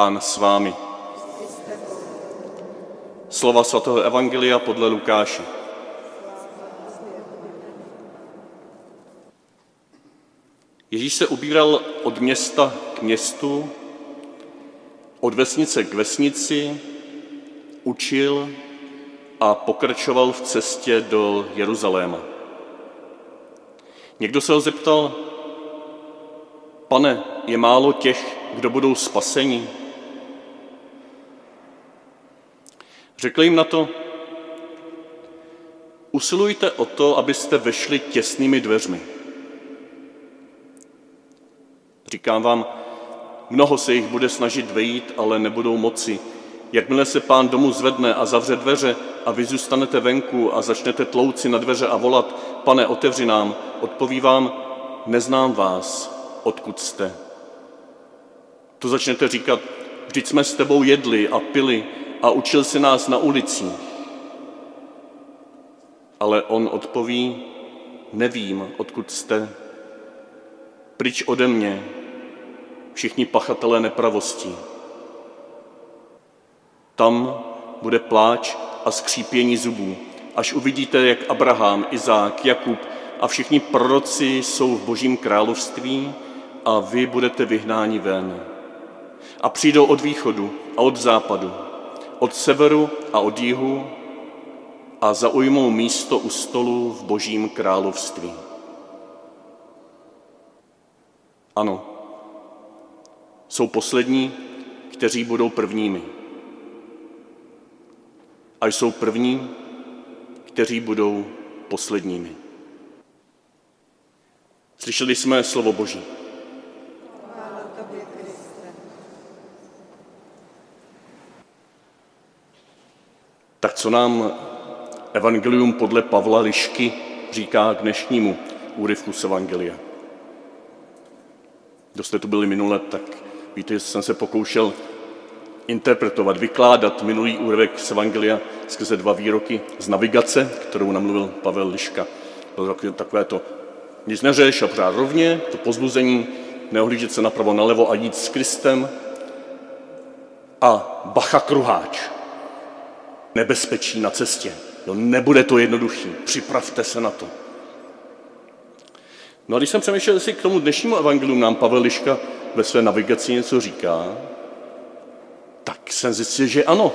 Pán s vámi. Slova svatého Evangelia podle Lukáše. Ježíš se ubíral od města k městu, od vesnice k vesnici, učil a pokračoval v cestě do Jeruzaléma. Někdo se ho zeptal, pane, je málo těch, kdo budou spaseni? Řekl jim na to, usilujte o to, abyste vešli těsnými dveřmi. Říkám vám, mnoho se jich bude snažit vejít, ale nebudou moci. Jakmile se pán domu zvedne a zavře dveře a vy zůstanete venku a začnete tlouci na dveře a volat, pane, otevři nám, odpoví vám, neznám vás, odkud jste. To začnete říkat, vždyť jsme s tebou jedli a pili a učil si nás na ulicích. Ale on odpoví, nevím, odkud jste. Pryč ode mě, všichni pachatelé nepravostí. Tam bude pláč a skřípění zubů, až uvidíte, jak Abraham, Izák, Jakub a všichni proroci jsou v božím království a vy budete vyhnáni ven. A přijdou od východu a od západu, od severu a od jihu a zaujmou místo u stolu v božím království. Ano, jsou poslední, kteří budou prvními. A jsou první, kteří budou posledními. Slyšeli jsme slovo Boží. Tak co nám Evangelium podle Pavla Lišky říká k dnešnímu úryvku z Evangelia? Kdo jste tu byli minule, tak víte, že jsem se pokoušel interpretovat, vykládat minulý úryvek z Evangelia skrze dva výroky z navigace, kterou namluvil Pavel Liška. Bylo takové to nic neřeš a pořád rovně, to pozbuzení, neohlížet se napravo, nalevo a jít s Kristem. A bacha kruháč, nebezpečí na cestě. Jo, nebude to jednoduchý, připravte se na to. No a když jsem přemýšlel, jestli k tomu dnešnímu evangeliu nám Pavel Liška ve své navigaci něco říká, tak jsem zjistil, že ano.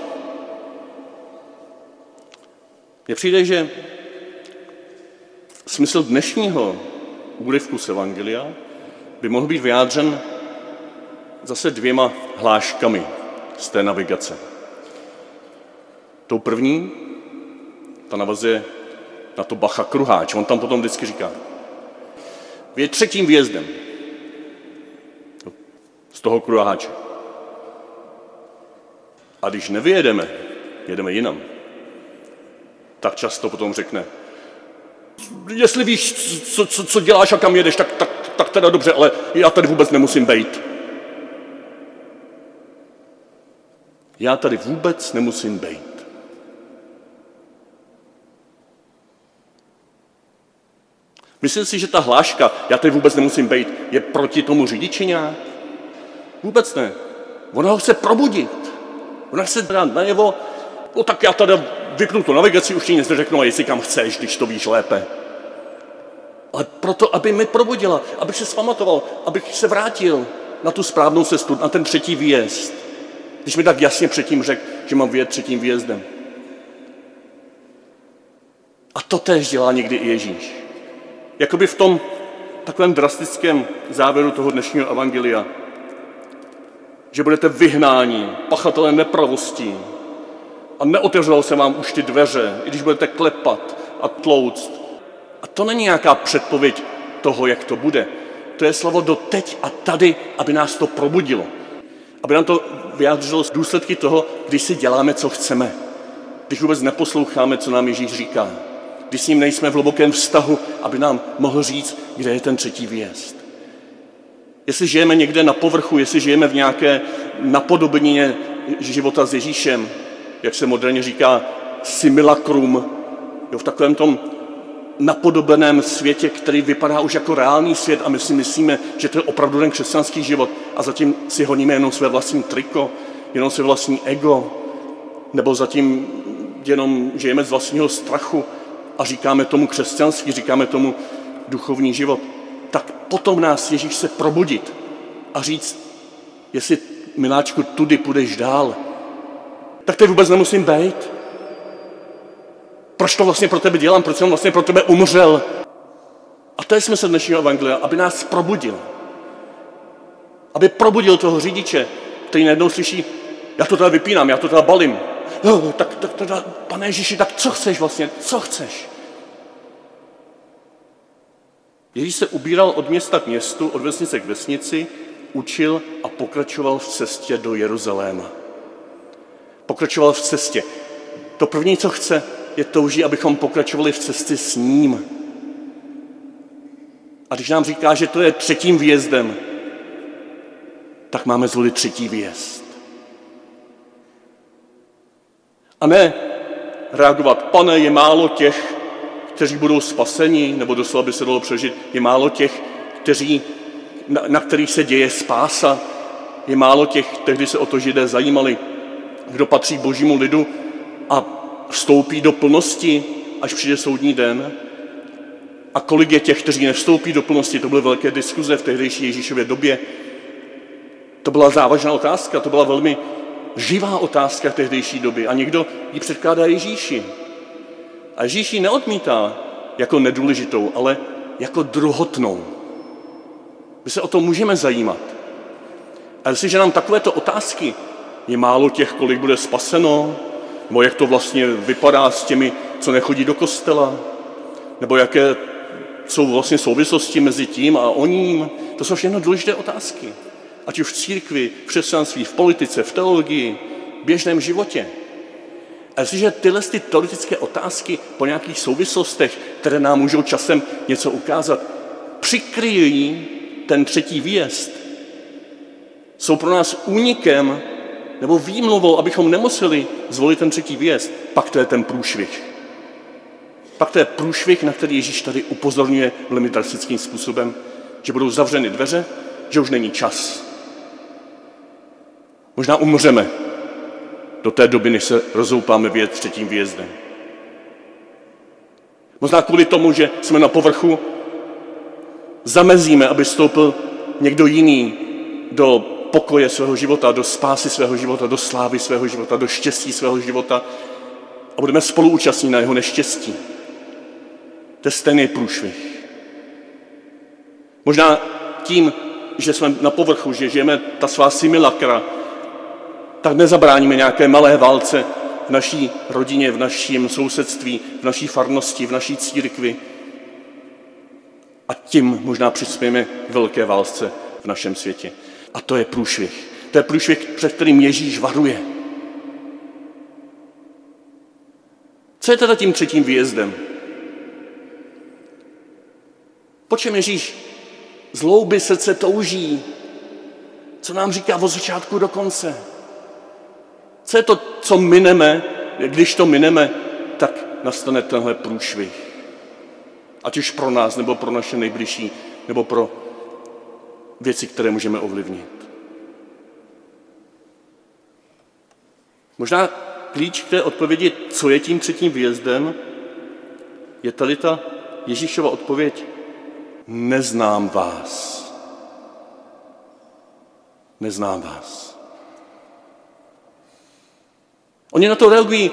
Mně přijde, že smysl dnešního úryvku z Evangelia by mohl být vyjádřen zase dvěma hláškami z té navigace. Tou první, ta navazuje na to Bacha Kruháč. On tam potom vždycky říká, je třetím výjezdem z toho Kruháče. A když nevyjedeme, jedeme jinam, tak často potom řekne, jestli víš, co, co, co děláš a kam jedeš, tak, tak, tak teda dobře, ale já tady vůbec nemusím být. Já tady vůbec nemusím být. Myslím si, že ta hláška, já tady vůbec nemusím být, je proti tomu řidiči nějak? Vůbec ne. Ona ho chce probudit. Ona chce dát najevo, no tak já tady vypnu tu navigaci, už ti nic neřeknu, a jestli kam chceš, když to víš lépe. Ale proto, aby mi probudila, abych se zpamatoval, abych se vrátil na tu správnou cestu, na ten třetí výjezd. Když mi tak jasně předtím řekl, že mám vyjet třetím výjezdem. A to též dělá někdy i Ježíš. Jakoby v tom takovém drastickém závěru toho dnešního evangelia, že budete vyhnáni, pachatelé nepravostí a neotevřou se vám už ty dveře, i když budete klepat a tlouct. A to není nějaká předpověď toho, jak to bude. To je slovo do teď a tady, aby nás to probudilo. Aby nám to vyjádřilo důsledky toho, když si děláme, co chceme. Když vůbec neposloucháme, co nám Ježíš říká když s ním nejsme v hlubokém vztahu, aby nám mohl říct, kde je ten třetí výjezd. Jestli žijeme někde na povrchu, jestli žijeme v nějaké napodobnině života s Ježíšem, jak se moderně říká, simulacrum, jo, v takovém tom napodobeném světě, který vypadá už jako reálný svět a my si myslíme, že to je opravdu ten křesťanský život a zatím si honíme jenom své vlastní triko, jenom své vlastní ego, nebo zatím jenom žijeme z vlastního strachu a říkáme tomu křesťanství, říkáme tomu duchovní život, tak potom nás Ježíš se probudit a říct, jestli miláčku, tudy půjdeš dál, tak to vůbec nemusím být. Proč to vlastně pro tebe dělám? Proč jsem vlastně pro tebe umřel? A to je smysl dnešního evangelia, aby nás probudil. Aby probudil toho řidiče, který najednou slyší, já to teda vypínám, já to teda balím. Jo, tak, tak teda, pane Ježíši, tak co chceš vlastně? Co chceš? Ježíš se ubíral od města k městu, od vesnice k vesnici, učil a pokračoval v cestě do Jeruzaléma. Pokračoval v cestě. To první, co chce, je touží, abychom pokračovali v cestě s ním. A když nám říká, že to je třetím výjezdem, tak máme zvolit třetí výjezd. A ne reagovat, pane, je málo těch, kteří budou spaseni, nebo doslova by se dalo přežít, je málo těch, kteří, na, na kterých se děje spása, je málo těch, tehdy se o to židé zajímali, kdo patří božímu lidu a vstoupí do plnosti, až přijde soudní den. A kolik je těch, kteří nevstoupí do plnosti, to byly velké diskuze v tehdejší Ježíšově době. To byla závažná otázka, to byla velmi živá otázka tehdejší době. A někdo ji předkládá Ježíši. A Ježíš ji neodmítá jako nedůležitou, ale jako druhotnou. My se o to můžeme zajímat. A jestliže nám takovéto otázky je málo těch, kolik bude spaseno, nebo jak to vlastně vypadá s těmi, co nechodí do kostela, nebo jaké jsou vlastně souvislosti mezi tím a o ním. To jsou všechno důležité otázky. Ať už v církvi, v křesťanství, v politice, v teologii, v běžném životě. A jestliže tyhle ty teoretické otázky po nějakých souvislostech, které nám můžou časem něco ukázat, přikryjí ten třetí výjezd, jsou pro nás únikem nebo výmluvou, abychom nemuseli zvolit ten třetí výjezd, pak to je ten průšvih. Pak to je průšvih, na který Ježíš tady upozorňuje velmi drastickým způsobem, že budou zavřeny dveře, že už není čas. Možná umřeme do té doby, než se rozoupáme věc třetím výjezdem. Možná kvůli tomu, že jsme na povrchu, zamezíme, aby stoupil někdo jiný do pokoje svého života, do spásy svého života, do slávy svého života, do štěstí svého života a budeme spoluúčastní na jeho neštěstí. To je stejný průšvih. Možná tím, že jsme na povrchu, že žijeme ta svá similakra, tak nezabráníme nějaké malé válce v naší rodině, v našem sousedství, v naší farnosti, v naší církvi. A tím možná přispějeme k velké válce v našem světě. A to je průšvih. To je průšvih, před kterým Ježíš varuje. Co je teda tím třetím výjezdem? Po čem Ježíš zlouby srdce touží? Co nám říká od začátku do konce? Co je to, co mineme, když to mineme, tak nastane tenhle průšvih. Ať už pro nás, nebo pro naše nejbližší, nebo pro věci, které můžeme ovlivnit. Možná klíč k té odpovědi, co je tím třetím výjezdem, je tady ta Ježíšova odpověď, neznám vás. Neznám vás. Oni na to reagují,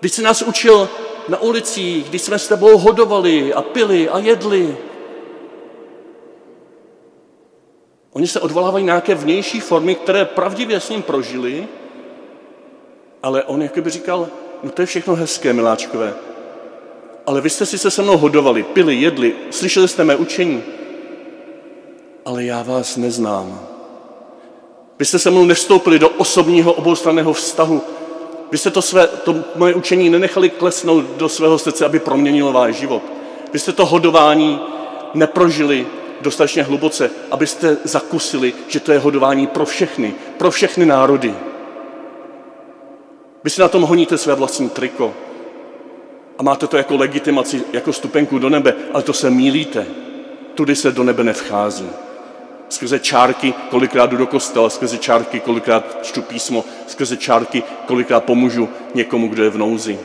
když se nás učil na ulicích, když jsme s tebou hodovali a pili a jedli, Oni se odvolávají na nějaké vnější formy, které pravdivě s ním prožili, ale on by říkal, no to je všechno hezké, miláčkové, ale vy jste si se se mnou hodovali, pili, jedli, slyšeli jste mé učení, ale já vás neznám. Vy jste se mnou nevstoupili do osobního oboustranného vztahu. Vy jste to, své, to moje učení nenechali klesnout do svého srdce, aby proměnilo váš život. Vy jste to hodování neprožili dostatečně hluboce, abyste zakusili, že to je hodování pro všechny, pro všechny národy. Vy si na tom honíte své vlastní triko. a máte to jako legitimaci, jako stupenku do nebe, ale to se mílíte. Tudy se do nebe nevchází. Skrze čárky kolikrát jdu do kostela, skrze čárky kolikrát čtu písmo, skrze čárky kolikrát pomůžu někomu, kdo je v nouzi.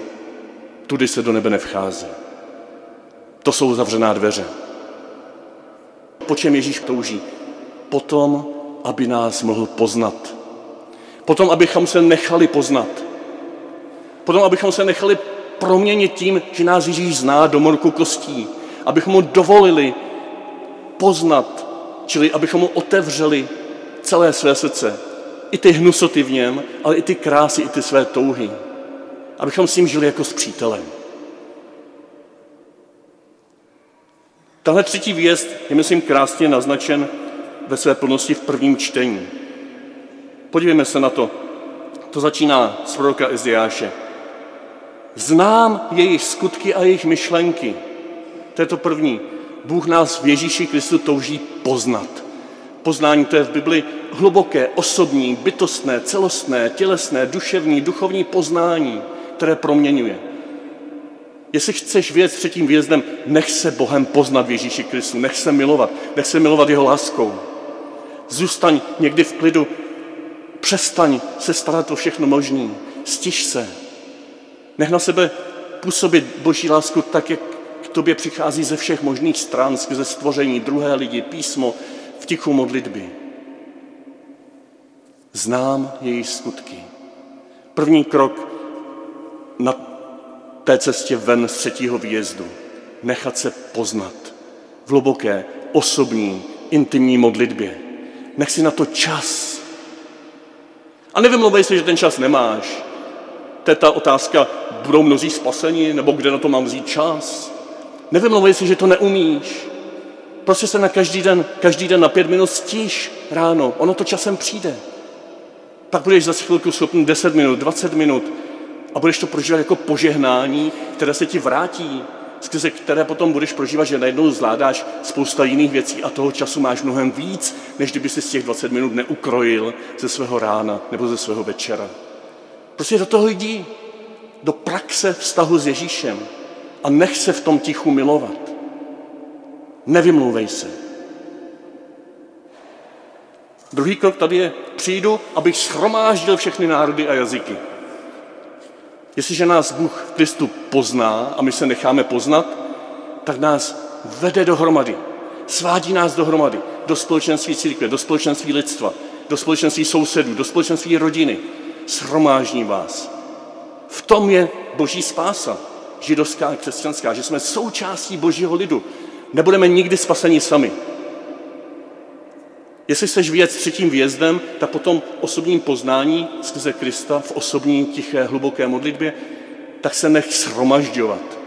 Tudy se do nebe nevchází. To jsou zavřená dveře. Po čem Ježíš touží? Potom, aby nás mohl poznat. Potom, abychom se nechali poznat. Potom, abychom se nechali proměnit tím, že nás Ježíš zná do morku kostí. Abychom mu dovolili poznat, čili abychom mu otevřeli celé své srdce. I ty hnusoty v něm, ale i ty krásy, i ty své touhy. Abychom s ním žili jako s přítelem. Tahle třetí výjezd je, myslím, krásně naznačen ve své plnosti v prvním čtení. Podívejme se na to. To začíná z proroka Eziáše. Znám jejich skutky a jejich myšlenky. To je to první. Bůh nás v Ježíši Kristu touží poznat. Poznání to je v Bibli hluboké, osobní, bytostné, celostné, tělesné, duševní, duchovní poznání, které proměňuje. Jestli chceš věc třetím výjezdem, nech se Bohem poznat v Ježíši Kristu, nech se milovat, nech se milovat jeho láskou. Zůstaň někdy v klidu, přestaň se starat o všechno možné, stiž se. Nech na sebe působit Boží lásku tak, jak tobě přichází ze všech možných stran, skrze stvoření, druhé lidi, písmo, v tichu modlitby. Znám její skutky. První krok na té cestě ven z třetího výjezdu. Nechat se poznat v hluboké, osobní, intimní modlitbě. Nech si na to čas. A nevymlouvej se, že ten čas nemáš. To je ta otázka, budou mnozí spaseni, nebo kde na to mám vzít čas. Nevymlouvej si, že to neumíš. Prostě se na každý den, každý den na pět minut stíš ráno. Ono to časem přijde. Pak budeš za chvilku schopný 10 minut, 20 minut a budeš to prožívat jako požehnání, které se ti vrátí, skrze které potom budeš prožívat, že najednou zvládáš spousta jiných věcí a toho času máš mnohem víc, než kdyby si z těch 20 minut neukrojil ze svého rána nebo ze svého večera. Prostě do toho jdi, do praxe vztahu s Ježíšem a nech se v tom tichu milovat. Nevymlouvej se. Druhý krok tady je, přijdu, abych schromáždil všechny národy a jazyky. Jestliže nás Bůh v Kristu pozná a my se necháme poznat, tak nás vede dohromady. Svádí nás dohromady. Do společenství církve, do společenství lidstva, do společenství sousedů, do společenství rodiny. Shromážní vás. V tom je boží spása, židovská a křesťanská, že jsme součástí božího lidu. Nebudeme nikdy spaseni sami. Jestli chceš vyjet s třetím výjezdem, tak potom osobním poznání skrze Krista v osobní, tiché, hluboké modlitbě, tak se nech shromažďovat.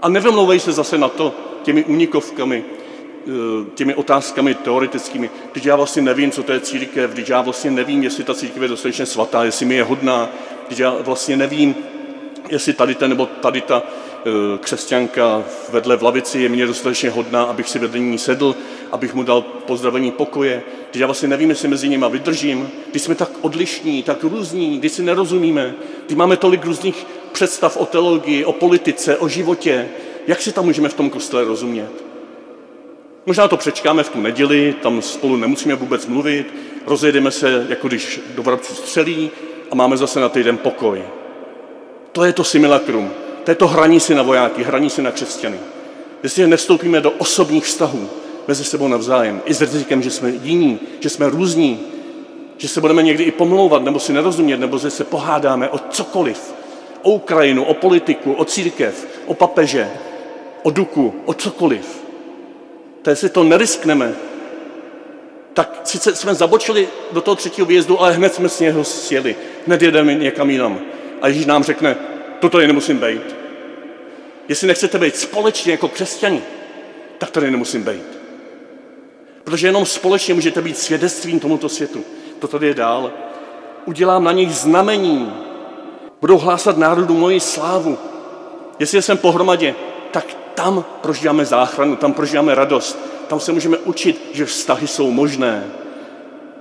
A nevymlouvej se zase na to těmi unikovkami, eh, těmi otázkami teoretickými. Když já vlastně nevím, co to je církev, když já vlastně nevím, jestli ta církev je dostatečně svatá, jestli mi je hodná, když já vlastně nevím, jestli tady ta nebo tady ta Eh, křesťanka vedle v lavici je mě dostatečně hodná, abych si vedle ní sedl, abych mu dal pozdravení pokoje. Když já vlastně nevím, jestli mezi nimi vydržím, když jsme tak odlišní, tak různí, když si nerozumíme, když máme tolik různých představ o teologii, o politice, o životě, jak si tam můžeme v tom kostele rozumět? Možná to přečkáme v tu neděli, tam spolu nemusíme vůbec mluvit, rozjedeme se, jako když do vrabců střelí a máme zase na týden pokoj. To je to similakrum. To je to hraní si na vojáky, hraní si na křesťany. Jestli nevstoupíme do osobních vztahů mezi sebou navzájem, i s rizikem, že jsme jiní, že jsme různí, že se budeme někdy i pomlouvat, nebo si nerozumět, nebo že se pohádáme o cokoliv, o Ukrajinu, o politiku, o církev, o papeže, o duku, o cokoliv. To jestli to neriskneme, tak sice jsme zabočili do toho třetího výjezdu, ale hned jsme s něho sjeli. Hned jedeme někam jinam. A Ježíš nám řekne, to tady nemusím být. Jestli nechcete být společně jako křesťani, tak tady nemusím být. Protože jenom společně můžete být svědectvím tomuto světu. To tady je dál. Udělám na nich znamení. Budou hlásat národu moji slávu. Jestli jsem pohromadě, tak tam prožíváme záchranu, tam prožíváme radost. Tam se můžeme učit, že vztahy jsou možné.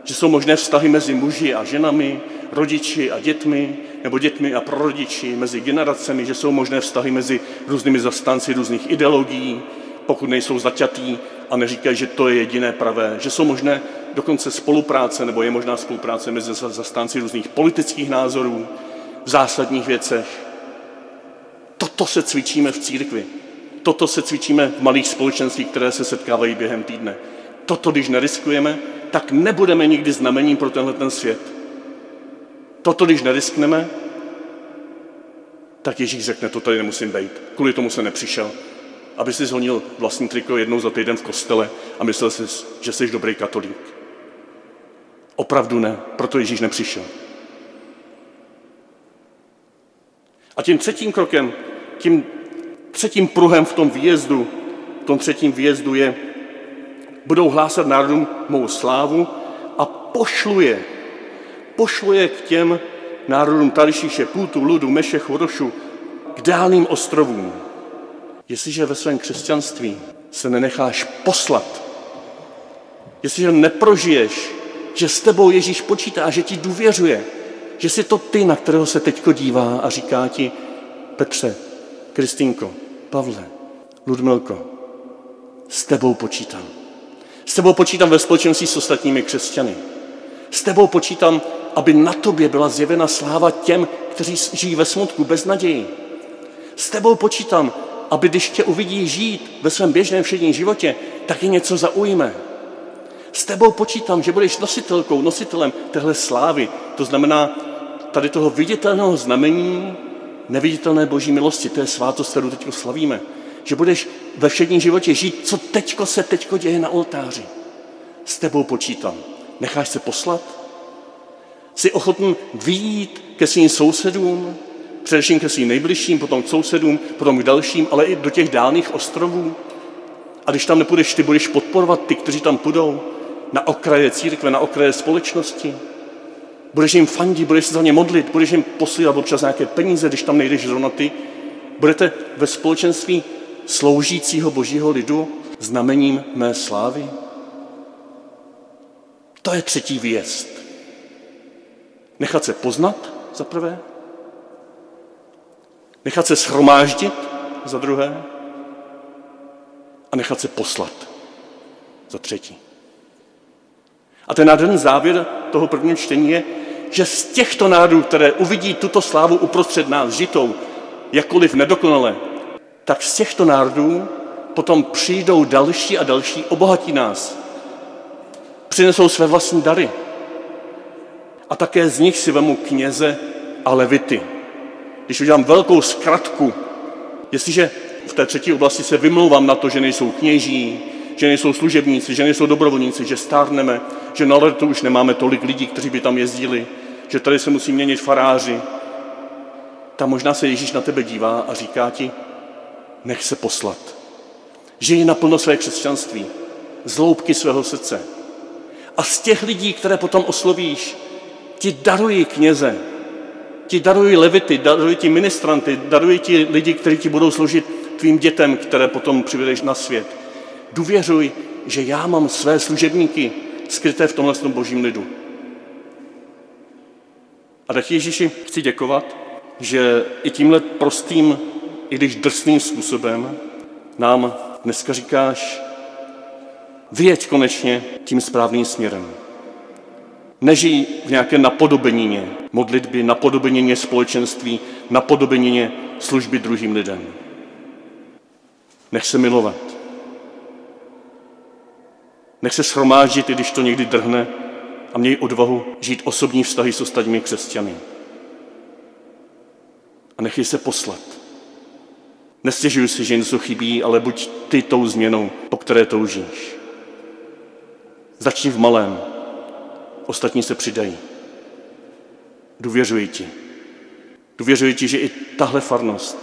že jsou možné vztahy mezi muži a ženami, rodiči a dětmi, nebo dětmi a prorodiči, mezi generacemi, že jsou možné vztahy mezi různými zastánci různých ideologií, pokud nejsou zaťatý a neříkají, že to je jediné pravé, že jsou možné dokonce spolupráce, nebo je možná spolupráce mezi zastánci různých politických názorů v zásadních věcech. Toto se cvičíme v církvi. Toto se cvičíme v malých společenstvích, které se setkávají během týdne. Toto, když neriskujeme, tak nebudeme nikdy znamením pro tenhle ten svět. Toto, když neriskneme, tak Ježíš řekne, to tady nemusím být. Kvůli tomu se nepřišel. Aby si zhonil vlastní triko jednou za týden v kostele a myslel si, že jsi dobrý katolík. Opravdu ne, proto Ježíš nepřišel. A tím třetím krokem, tím třetím pruhem v tom výjezdu, v tom třetím výjezdu je, budou hlásat národům mou slávu a pošluje, pošluje k těm národům Tališíše, Půtu, Ludu, Meše, Chorošu, k dálným ostrovům. Jestliže ve svém křesťanství se nenecháš poslat, jestliže neprožiješ, že s tebou Ježíš počítá, že ti důvěřuje, že jsi to ty, na kterého se teďko dívá a říká ti, Petře, Kristýnko, Pavle, Ludmilko, s tebou počítám. S tebou počítám ve společenství s ostatními křesťany. S tebou počítám, aby na tobě byla zjevena sláva těm, kteří žijí ve smutku, bez naději. S tebou počítám, aby když tě uvidí žít ve svém běžném všedním životě, tak je něco zaujme. S tebou počítám, že budeš nositelkou, nositelem téhle slávy. To znamená tady toho viditelného znamení neviditelné boží milosti. To je svátost, kterou teď slavíme. Že budeš ve všedním životě žít, co teďko se teďko děje na oltáři. S tebou počítám. Necháš se poslat? Jsi ochotný výjít ke svým sousedům, především ke svým nejbližším, potom k sousedům, potom k dalším, ale i do těch dálných ostrovů? A když tam nepůjdeš, ty budeš podporovat ty, kteří tam půjdou, na okraje církve, na okraje společnosti. Budeš jim fandit, budeš se za ně modlit, budeš jim posílat občas nějaké peníze, když tam nejdeš zrovna ty. Budete ve společenství sloužícího božího lidu znamením mé slávy? To je třetí výjezd. Nechat se poznat za prvé, nechat se shromáždit za druhé a nechat se poslat za třetí. A ten nádherný závěr toho prvního čtení je, že z těchto národů, které uvidí tuto slávu uprostřed nás žitou, jakkoliv nedokonale, tak z těchto národů potom přijdou další a další, obohatí nás. Přinesou své vlastní dary. A také z nich si vemu kněze a levity. Když udělám velkou zkratku, jestliže v té třetí oblasti se vymlouvám na to, že nejsou kněží, že nejsou služebníci, že nejsou dobrovolníci, že stárneme, že na letu už nemáme tolik lidí, kteří by tam jezdili, že tady se musí měnit faráři. Tam možná se Ježíš na tebe dívá a říká ti, nech se poslat. Žij naplno své křesťanství, z loupky svého srdce. A z těch lidí, které potom oslovíš, ti darují kněze, ti darují levity, darují ti ministranty, darují ti lidi, kteří ti budou sloužit tvým dětem, které potom přivedeš na svět. Důvěřuj, že já mám své služebníky skryté v tomhle božím lidu. A tak Ježíši chci děkovat, že i tímhle prostým, i když drsným způsobem nám dneska říkáš, vyjeď konečně tím správným směrem. Nežij v nějaké napodobenině modlitby, napodobenině společenství, napodobenině služby druhým lidem. Nech se milovat. Nech se shromáždit, i když to někdy drhne, a měj odvahu žít osobní vztahy s ostatními křesťany. A nechej se poslat. Nestěžuj si, že něco chybí, ale buď ty tou změnou, po které toužíš. Začni v malém, ostatní se přidají. Důvěřuji ti. Důvěřuji ti, že i tahle farnost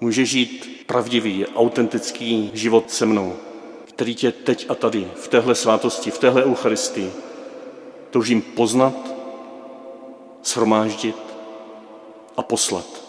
může žít pravdivý, autentický život se mnou, který tě teď a tady, v téhle svátosti, v téhle Eucharistii, toužím poznat, shromáždit a poslat.